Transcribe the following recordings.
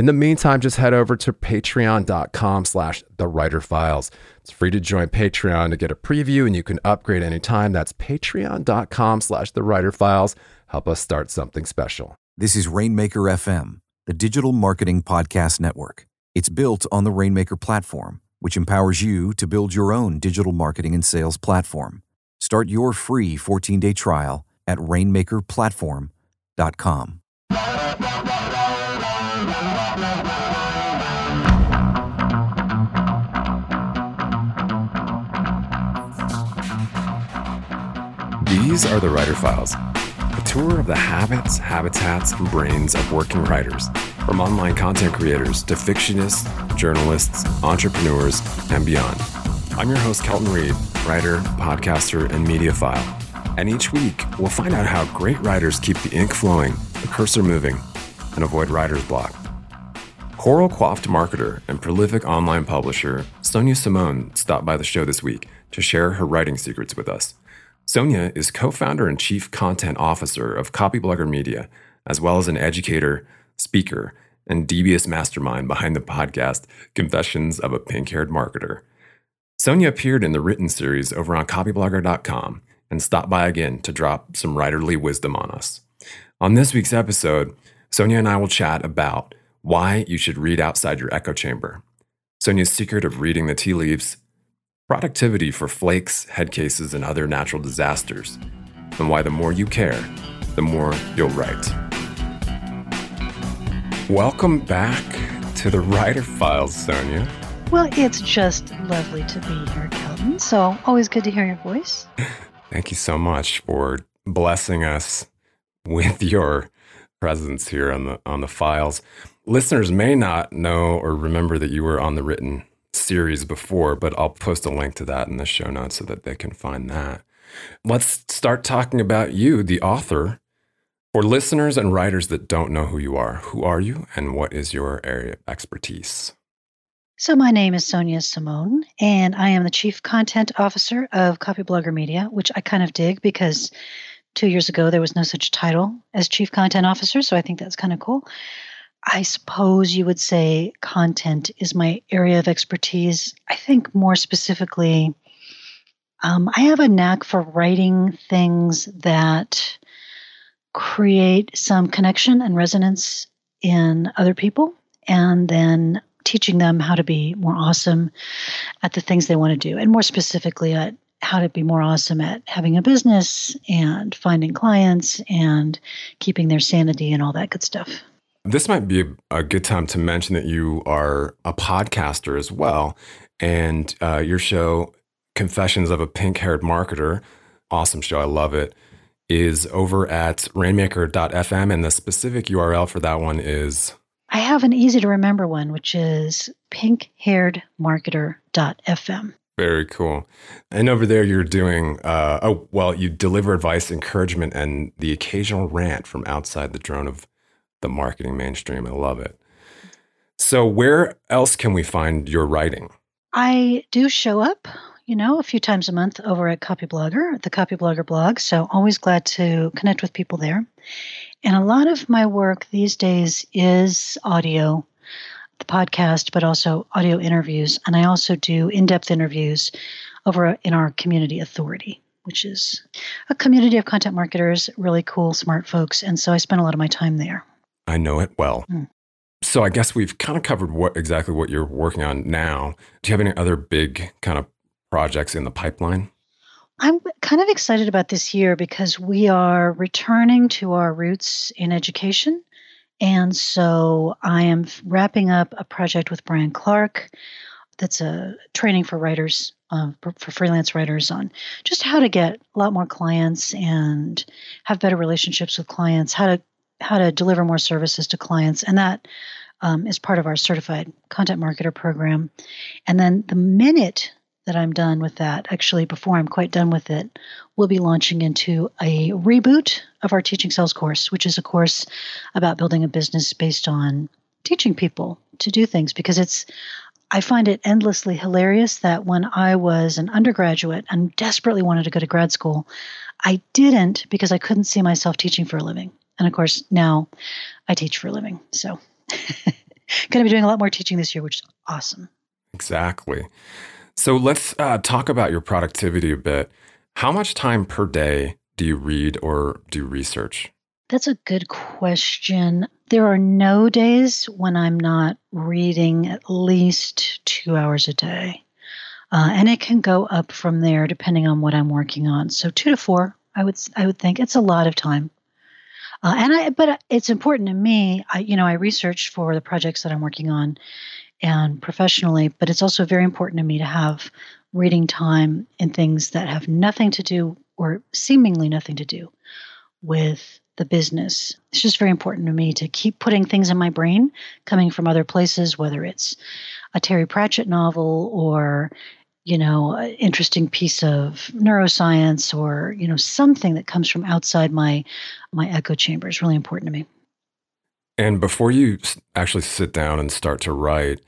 In the meantime, just head over to patreon.com slash the writer files. It's free to join Patreon to get a preview and you can upgrade anytime. That's patreon.com slash the writer files. Help us start something special. This is Rainmaker FM, the digital marketing podcast network. It's built on the Rainmaker platform, which empowers you to build your own digital marketing and sales platform. Start your free 14 day trial at rainmakerplatform.com. These are the Writer Files, a tour of the habits, habitats, and brains of working writers, from online content creators to fictionists, journalists, entrepreneurs, and beyond. I'm your host, Kelton Reid, writer, podcaster, and mediophile. And each week, we'll find out how great writers keep the ink flowing, the cursor moving, and avoid writer's block. Coral coiffed marketer and prolific online publisher Sonia Simone stopped by the show this week to share her writing secrets with us. Sonia is co founder and chief content officer of Copyblogger Media, as well as an educator, speaker, and devious mastermind behind the podcast Confessions of a Pink Haired Marketer. Sonia appeared in the written series over on copyblogger.com and stopped by again to drop some writerly wisdom on us. On this week's episode, Sonia and I will chat about why you should read outside your echo chamber, Sonia's secret of reading the tea leaves, productivity for flakes, head cases, and other natural disasters, and why the more you care, the more you'll write. Welcome back to the Writer Files, Sonia. Well, it's just lovely to be here, Kelton. So always good to hear your voice. Thank you so much for blessing us with your presence here on the on the files. Listeners may not know or remember that you were on the written series before, but I'll post a link to that in the show notes so that they can find that. Let's start talking about you, the author. For listeners and writers that don't know who you are, who are you and what is your area of expertise? So, my name is Sonia Simone, and I am the Chief Content Officer of Copyblogger Media, which I kind of dig because two years ago there was no such title as Chief Content Officer. So, I think that's kind of cool. I suppose you would say content is my area of expertise. I think more specifically, um, I have a knack for writing things that create some connection and resonance in other people, and then teaching them how to be more awesome at the things they want to do, and more specifically at how to be more awesome at having a business and finding clients and keeping their sanity and all that good stuff. This might be a, good time to mention that you are a podcaster as well. And uh, your show, Confessions of a Pink Haired Marketer, awesome show. I love it, is over at rainmaker.fm. And the specific URL for that one is. I have an easy to remember one, which is pinkhairedmarketer.fm. Very cool. And over there, you're doing, uh, oh, well, you deliver advice, encouragement, and the occasional rant from outside the drone of the marketing mainstream. I love it. So, where else can we find your writing? I do show up, you know, a few times a month over at Copyblogger, the Copyblogger blog. So, always glad to connect with people there. And a lot of my work these days is audio, the podcast, but also audio interviews. And I also do in depth interviews over in our community authority which is a community of content marketers, really cool, smart folks. And so I spend a lot of my time there. I know it well. Mm. So I guess we've kind of covered what exactly what you're working on now. Do you have any other big kind of projects in the pipeline? I'm kind of excited about this year because we are returning to our roots in education. And so I am wrapping up a project with Brian Clark that's a training for writers, uh, for, for freelance writers on just how to get a lot more clients and have better relationships with clients, how to how to deliver more services to clients, and that um, is part of our certified content marketer program. And then the minute that I'm done with that, actually, before I'm quite done with it, we'll be launching into a reboot of our teaching sales course, which is a course about building a business based on teaching people to do things because it's I find it endlessly hilarious that when I was an undergraduate and desperately wanted to go to grad school, I didn't because I couldn't see myself teaching for a living. And of course, now I teach for a living. So, going to be doing a lot more teaching this year, which is awesome. Exactly. So, let's uh, talk about your productivity a bit. How much time per day do you read or do research? That's a good question. There are no days when I'm not reading at least two hours a day. Uh, and it can go up from there depending on what I'm working on. So two to four, I would I would think it's a lot of time. Uh, and I, but it's important to me. I, you know, I research for the projects that I'm working on, and professionally. But it's also very important to me to have reading time in things that have nothing to do or seemingly nothing to do with the business. It's just very important to me to keep putting things in my brain coming from other places, whether it's a Terry Pratchett novel or you know, interesting piece of neuroscience or, you know, something that comes from outside my my echo chamber is really important to me. And before you actually sit down and start to write,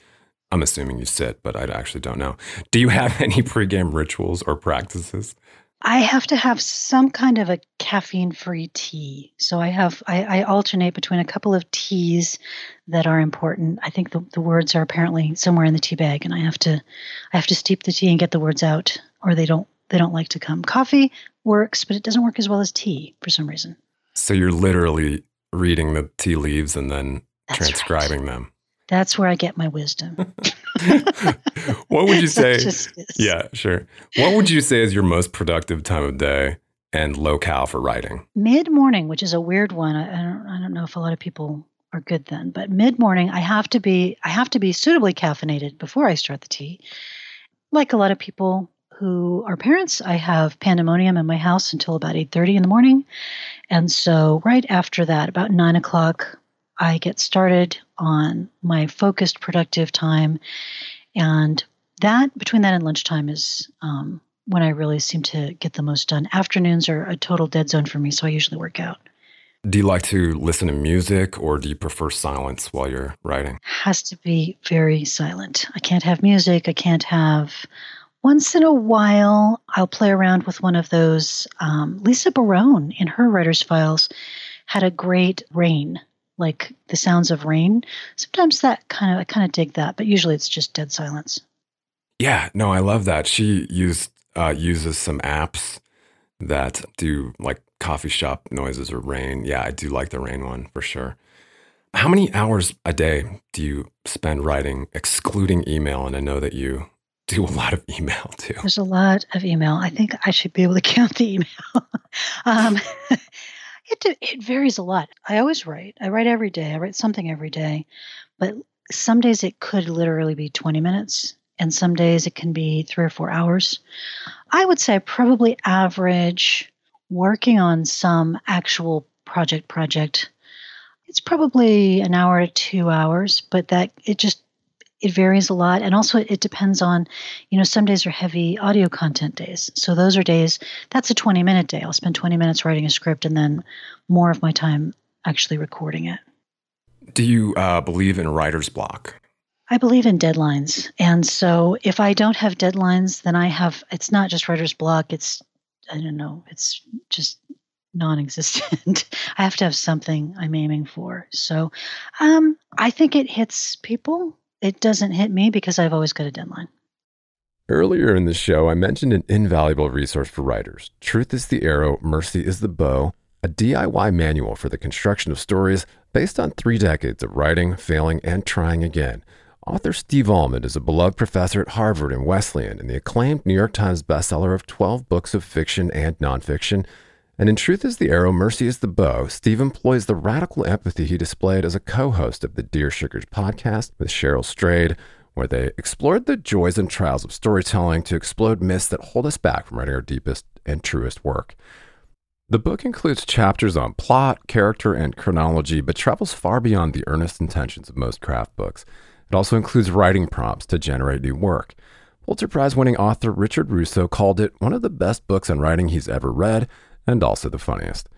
I'm assuming you sit, but I actually don't know. Do you have any pregame rituals or practices? I have to have some kind of a caffeine-free tea. So I have I, I, alternate between a couple of teas that are important. I think the, the words are apparently somewhere in the tea bag, and I have to I have to steep the tea and get the words out, or they don't they don't like to come. Coffee works, but it doesn't work as well as tea for some reason. So you're literally reading the tea leaves and then That's transcribing right. them. That's where I get my wisdom. what would you say? Yeah, sure. What would you say is your most productive time of day and locale for writing? Mid morning, which is a weird one. I, I, don't. I don't know if a lot of people are good then, but mid morning, I have to be. I have to be suitably caffeinated before I start the tea. Like a lot of people who are parents, I have pandemonium in my house until about eight thirty in the morning, and so right after that, about nine o'clock, I get started on my focused, productive time. And that, between that and lunchtime, is um, when I really seem to get the most done. Afternoons are a total dead zone for me, so I usually work out. Do you like to listen to music or do you prefer silence while you're writing? Has to be very silent. I can't have music. I can't have. Once in a while, I'll play around with one of those. Um, Lisa Barone in her writer's files had a great rain like the sounds of rain. Sometimes that kind of I kind of dig that, but usually it's just dead silence. Yeah, no, I love that. She used uh, uses some apps that do like coffee shop noises or rain. Yeah, I do like the rain one for sure. How many hours a day do you spend writing, excluding email? And I know that you do a lot of email too. There's a lot of email. I think I should be able to count the email. um, it, it varies a lot. I always write. I write every day. I write something every day. But some days it could literally be 20 minutes, and some days it can be three or four hours. I would say I probably average working on some actual project project. It's probably an hour to two hours, but that it just it varies a lot and also it depends on you know some days are heavy audio content days. So those are days that's a 20 minute day. I'll spend 20 minutes writing a script and then more of my time actually recording it. Do you uh, believe in writer's block? I believe in deadlines. And so if i don't have deadlines then i have it's not just writer's block it's i don't know it's just non-existent. I have to have something i'm aiming for. So um, i think it hits people it doesn't hit me because I've always got a deadline. Earlier in the show, I mentioned an invaluable resource for writers Truth is the Arrow, Mercy is the Bow, a DIY manual for the construction of stories based on three decades of writing, failing, and trying again. Author Steve Almond is a beloved professor at Harvard and Wesleyan and the acclaimed New York Times bestseller of 12 books of fiction and nonfiction. And in Truth is the Arrow, Mercy is the Bow, Steve employs the radical empathy he displayed as a co host of the Dear Sugars podcast with Cheryl Strayed, where they explored the joys and trials of storytelling to explode myths that hold us back from writing our deepest and truest work. The book includes chapters on plot, character, and chronology, but travels far beyond the earnest intentions of most craft books. It also includes writing prompts to generate new work. Pulitzer Prize winning author Richard Russo called it one of the best books on writing he's ever read, and also the funniest.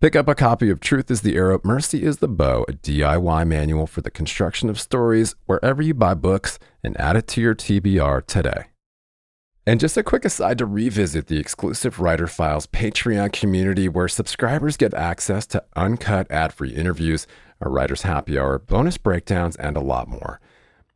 Pick up a copy of Truth is the Arrow, Mercy is the Bow, a DIY manual for the construction of stories wherever you buy books, and add it to your TBR today. And just a quick aside to revisit the exclusive Writer Files Patreon community where subscribers get access to uncut ad free interviews, a writer's happy hour, bonus breakdowns, and a lot more.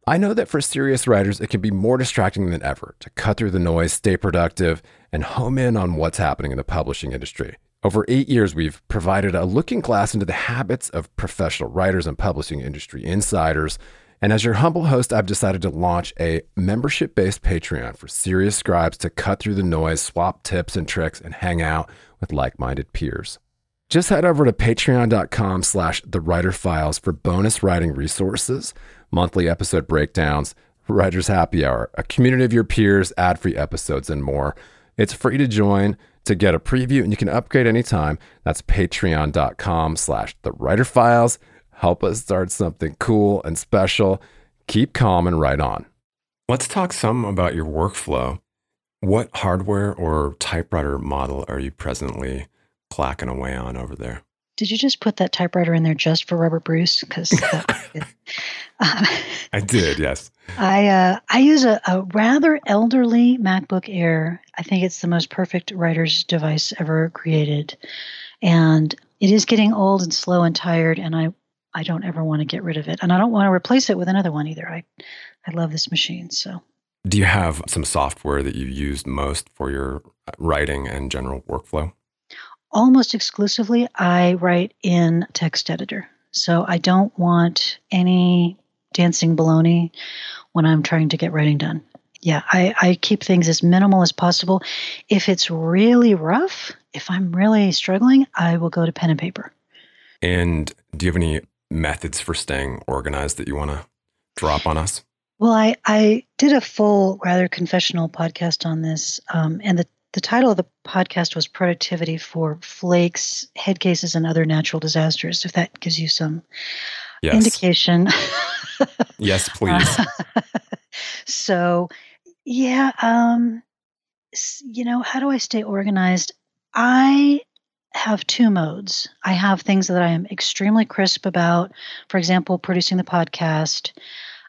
I know that for serious writers, it can be more distracting than ever to cut through the noise, stay productive, and home in on what's happening in the publishing industry. Over eight years, we've provided a looking glass into the habits of professional writers and publishing industry insiders and as your humble host, I've decided to launch a membership based Patreon for serious scribes to cut through the noise, swap tips and tricks, and hang out with like minded peers. Just head over to patreon.com slash the writer files for bonus writing resources, monthly episode breakdowns, writer's happy hour, a community of your peers, ad free episodes, and more. It's free to join to get a preview and you can upgrade anytime. That's patreon.com slash the writer files. Help us start something cool and special. Keep calm and write on. Let's talk some about your workflow. What hardware or typewriter model are you presently clacking away on over there? Did you just put that typewriter in there just for Robert Bruce? Because um, I did, yes. I uh, I use a, a rather elderly MacBook Air. I think it's the most perfect writer's device ever created, and it is getting old and slow and tired. And I I don't ever want to get rid of it, and I don't want to replace it with another one either. I I love this machine so. Do you have some software that you use most for your uh, writing and general workflow? Almost exclusively, I write in text editor. So I don't want any dancing baloney when I'm trying to get writing done. Yeah, I, I keep things as minimal as possible. If it's really rough, if I'm really struggling, I will go to pen and paper. And do you have any methods for staying organized that you want to drop on us? Well, I, I did a full, rather confessional podcast on this, um, and the, the title of the podcast was Productivity for Flakes, Head Cases, and Other Natural Disasters, if that gives you some yes. indication. yes, please. so, yeah, um, you know, how do I stay organized? I have two modes. I have things that I am extremely crisp about, for example, producing the podcast.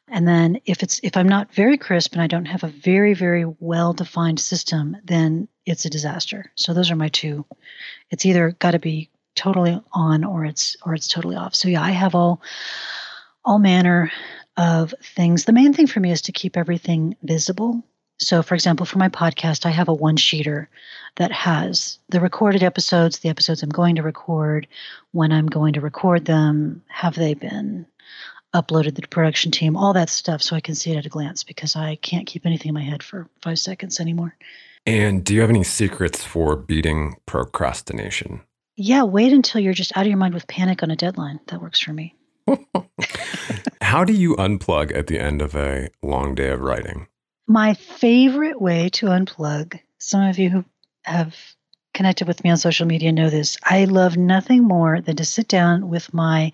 And then if it's if I'm not very crisp and I don't have a very very well defined system, then it's a disaster. So those are my two. It's either got to be totally on or it's or it's totally off. So yeah, I have all all manner of things. The main thing for me is to keep everything visible so, for example, for my podcast, I have a one sheeter that has the recorded episodes, the episodes I'm going to record, when I'm going to record them, have they been uploaded to the production team, all that stuff, so I can see it at a glance because I can't keep anything in my head for five seconds anymore. And do you have any secrets for beating procrastination? Yeah, wait until you're just out of your mind with panic on a deadline. That works for me. How do you unplug at the end of a long day of writing? My favorite way to unplug, some of you who have connected with me on social media know this. I love nothing more than to sit down with my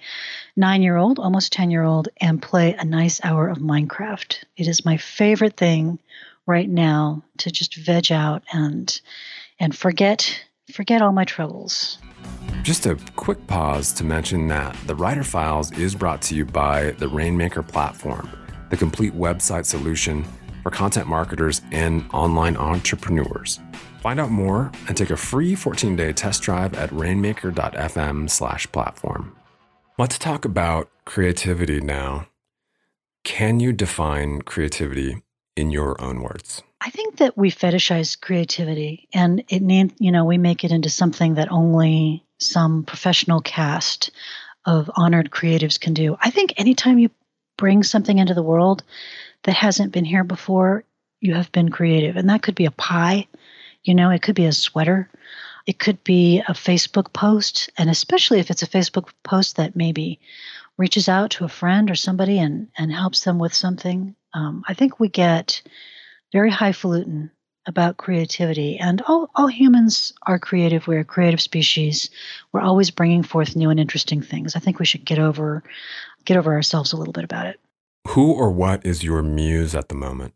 nine year old, almost 10 year old, and play a nice hour of Minecraft. It is my favorite thing right now to just veg out and and forget forget all my troubles. Just a quick pause to mention that the Writer Files is brought to you by the Rainmaker platform, the complete website solution for content marketers and online entrepreneurs. Find out more and take a free 14-day test drive at rainmaker.fm/platform. Let's talk about creativity now. Can you define creativity in your own words? I think that we fetishize creativity and it need, you know, we make it into something that only some professional cast of honored creatives can do. I think anytime you bring something into the world that hasn't been here before, you have been creative. And that could be a pie, you know, it could be a sweater, it could be a Facebook post. And especially if it's a Facebook post that maybe reaches out to a friend or somebody and, and helps them with something. Um, I think we get very highfalutin about creativity. And all, all humans are creative. We're a creative species. We're always bringing forth new and interesting things. I think we should get over get over ourselves a little bit about it. Who or what is your muse at the moment?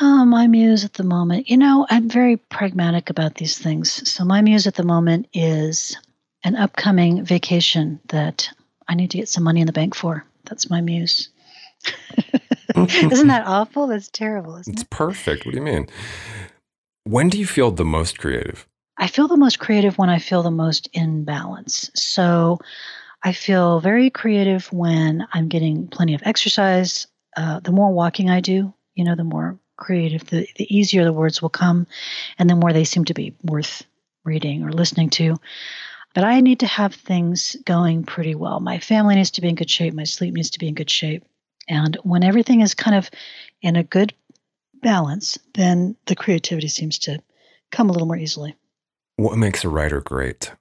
Oh, my muse at the moment. You know, I'm very pragmatic about these things. So my muse at the moment is an upcoming vacation that I need to get some money in the bank for. That's my muse. Isn't that awful? That's terrible. it's it? perfect. What do you mean? When do you feel the most creative? I feel the most creative when I feel the most in balance. So I feel very creative when I'm getting plenty of exercise. Uh, the more walking I do, you know, the more creative, the, the easier the words will come, and the more they seem to be worth reading or listening to. But I need to have things going pretty well. My family needs to be in good shape. My sleep needs to be in good shape. And when everything is kind of in a good balance, then the creativity seems to come a little more easily. What makes a writer great?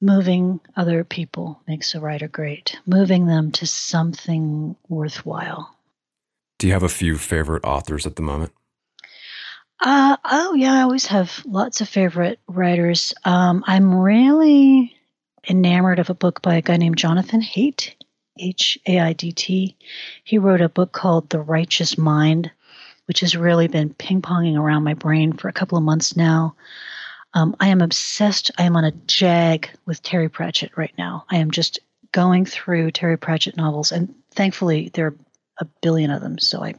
Moving other people makes a writer great. Moving them to something worthwhile. Do you have a few favorite authors at the moment? Uh, oh, yeah, I always have lots of favorite writers. Um, I'm really enamored of a book by a guy named Jonathan Haidt. H A I D T. He wrote a book called The Righteous Mind, which has really been ping ponging around my brain for a couple of months now. Um, I am obsessed. I am on a jag with Terry Pratchett right now. I am just going through Terry Pratchett novels, and thankfully there are a billion of them, so I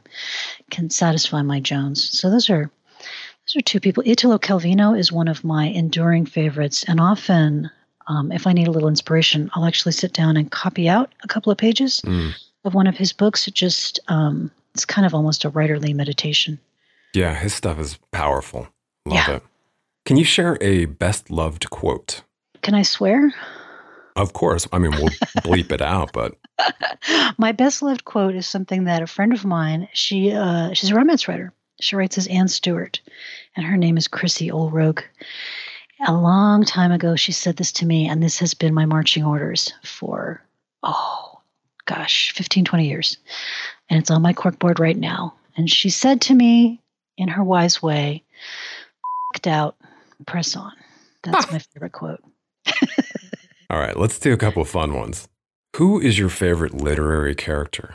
can satisfy my Jones. So those are those are two people. Italo Calvino is one of my enduring favorites, and often um, if I need a little inspiration, I'll actually sit down and copy out a couple of pages mm. of one of his books. It just um, it's kind of almost a writerly meditation. Yeah, his stuff is powerful. Love yeah. it. Can you share a best loved quote? Can I swear? Of course. I mean, we'll bleep it out, but my best loved quote is something that a friend of mine. She uh, she's a romance writer. She writes as Anne Stuart, and her name is Chrissy Ohlrogge a long time ago, she said this to me, and this has been my marching orders for, oh, gosh, 15, 20 years. And it's on my corkboard right now. And she said to me in her wise way, out, press on. That's ah. my favorite quote. All right, let's do a couple of fun ones. Who is your favorite literary character?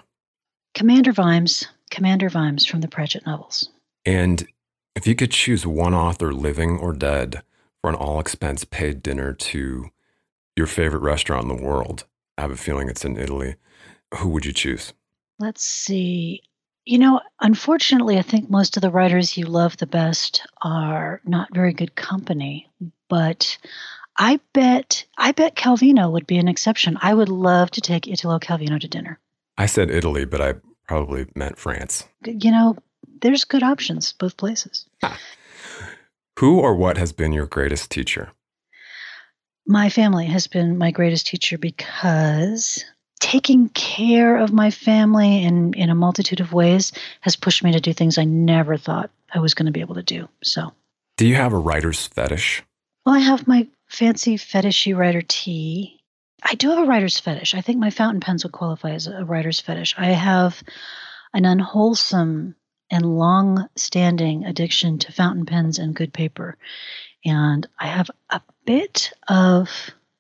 Commander Vimes, Commander Vimes from the Pratchett novels. And if you could choose one author, living or dead, for an all expense paid dinner to your favorite restaurant in the world, I have a feeling it's in Italy, who would you choose? Let's see. You know, unfortunately, I think most of the writers you love the best are not very good company, but I bet I bet Calvino would be an exception. I would love to take Italo Calvino to dinner. I said Italy, but I probably meant France. You know, there's good options both places. Who or what has been your greatest teacher? My family has been my greatest teacher because taking care of my family in, in a multitude of ways has pushed me to do things I never thought I was going to be able to do. So, do you have a writer's fetish? Well, I have my fancy fetishy writer tee. I do have a writer's fetish. I think my fountain pens would qualify as a writer's fetish. I have an unwholesome and long standing addiction to fountain pens and good paper. And I have a bit of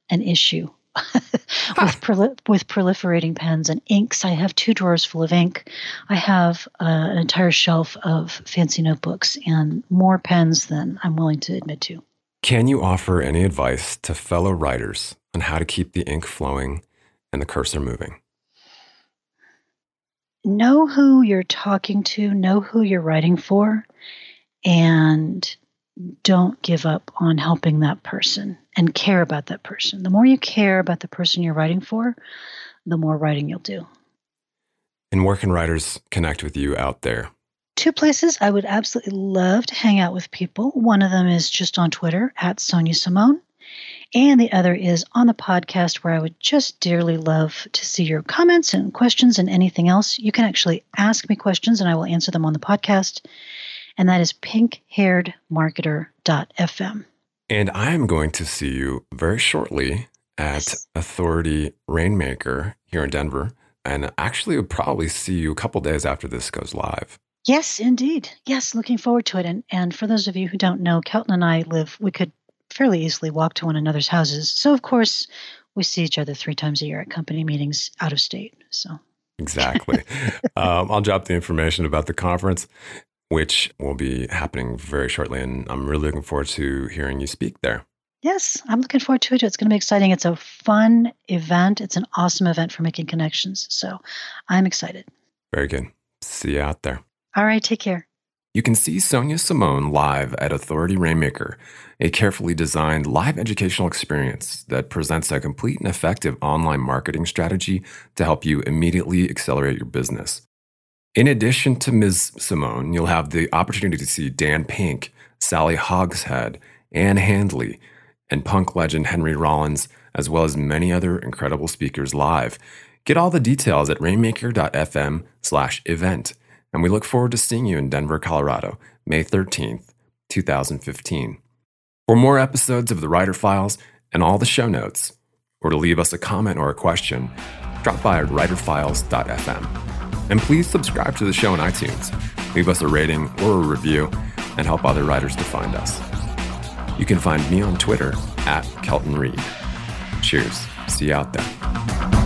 an issue with, proli- with proliferating pens and inks. I have two drawers full of ink. I have uh, an entire shelf of fancy notebooks and more pens than I'm willing to admit to. Can you offer any advice to fellow writers on how to keep the ink flowing and the cursor moving? Know who you're talking to, know who you're writing for, and don't give up on helping that person and care about that person. The more you care about the person you're writing for, the more writing you'll do. And where can writers connect with you out there? Two places I would absolutely love to hang out with people. One of them is just on Twitter at Sonia Simone. And the other is on the podcast, where I would just dearly love to see your comments and questions and anything else. You can actually ask me questions and I will answer them on the podcast. And that is pinkhairedmarketer.fm. And I'm going to see you very shortly at Yes. Authority Rainmaker here in Denver. And actually, we'll probably see you a couple days after this goes live. Yes, indeed. Yes, looking forward to it. And and for those of you who don't know, Kelton and I live. We could fairly easily walk to one another's houses. So of course, we see each other three times a year at company meetings out of state. So Exactly. um, I'll drop the information about the conference, which will be happening very shortly. And I'm really looking forward to hearing you speak there. yes, I'm looking forward to it. It's going to be exciting. It's a fun event. It's an awesome event for making connections. So I'm excited. Very good. See you out there. All right, take care. You can see Sonia Simone live at Authority Rainmaker, a carefully designed live educational experience that presents a complete and effective online marketing strategy to help you immediately accelerate your business. In addition to Ms. Simone, you'll have the opportunity to see Dan Pink, Sally Hogshead, Ann Handley, and punk legend Henry Rollins, as well as many other incredible speakers live. Get all the details at rainmaker.fm slash event. And we look forward to seeing you in Denver, Colorado, May 13th, 2015. For more episodes of the Writer Files and all the show notes, or to leave us a comment or a question, drop by at writerfiles.fm. And please subscribe to the show on iTunes, leave us a rating or a review, and help other writers to find us. You can find me on Twitter at Kelton Reid. Cheers. See you out there.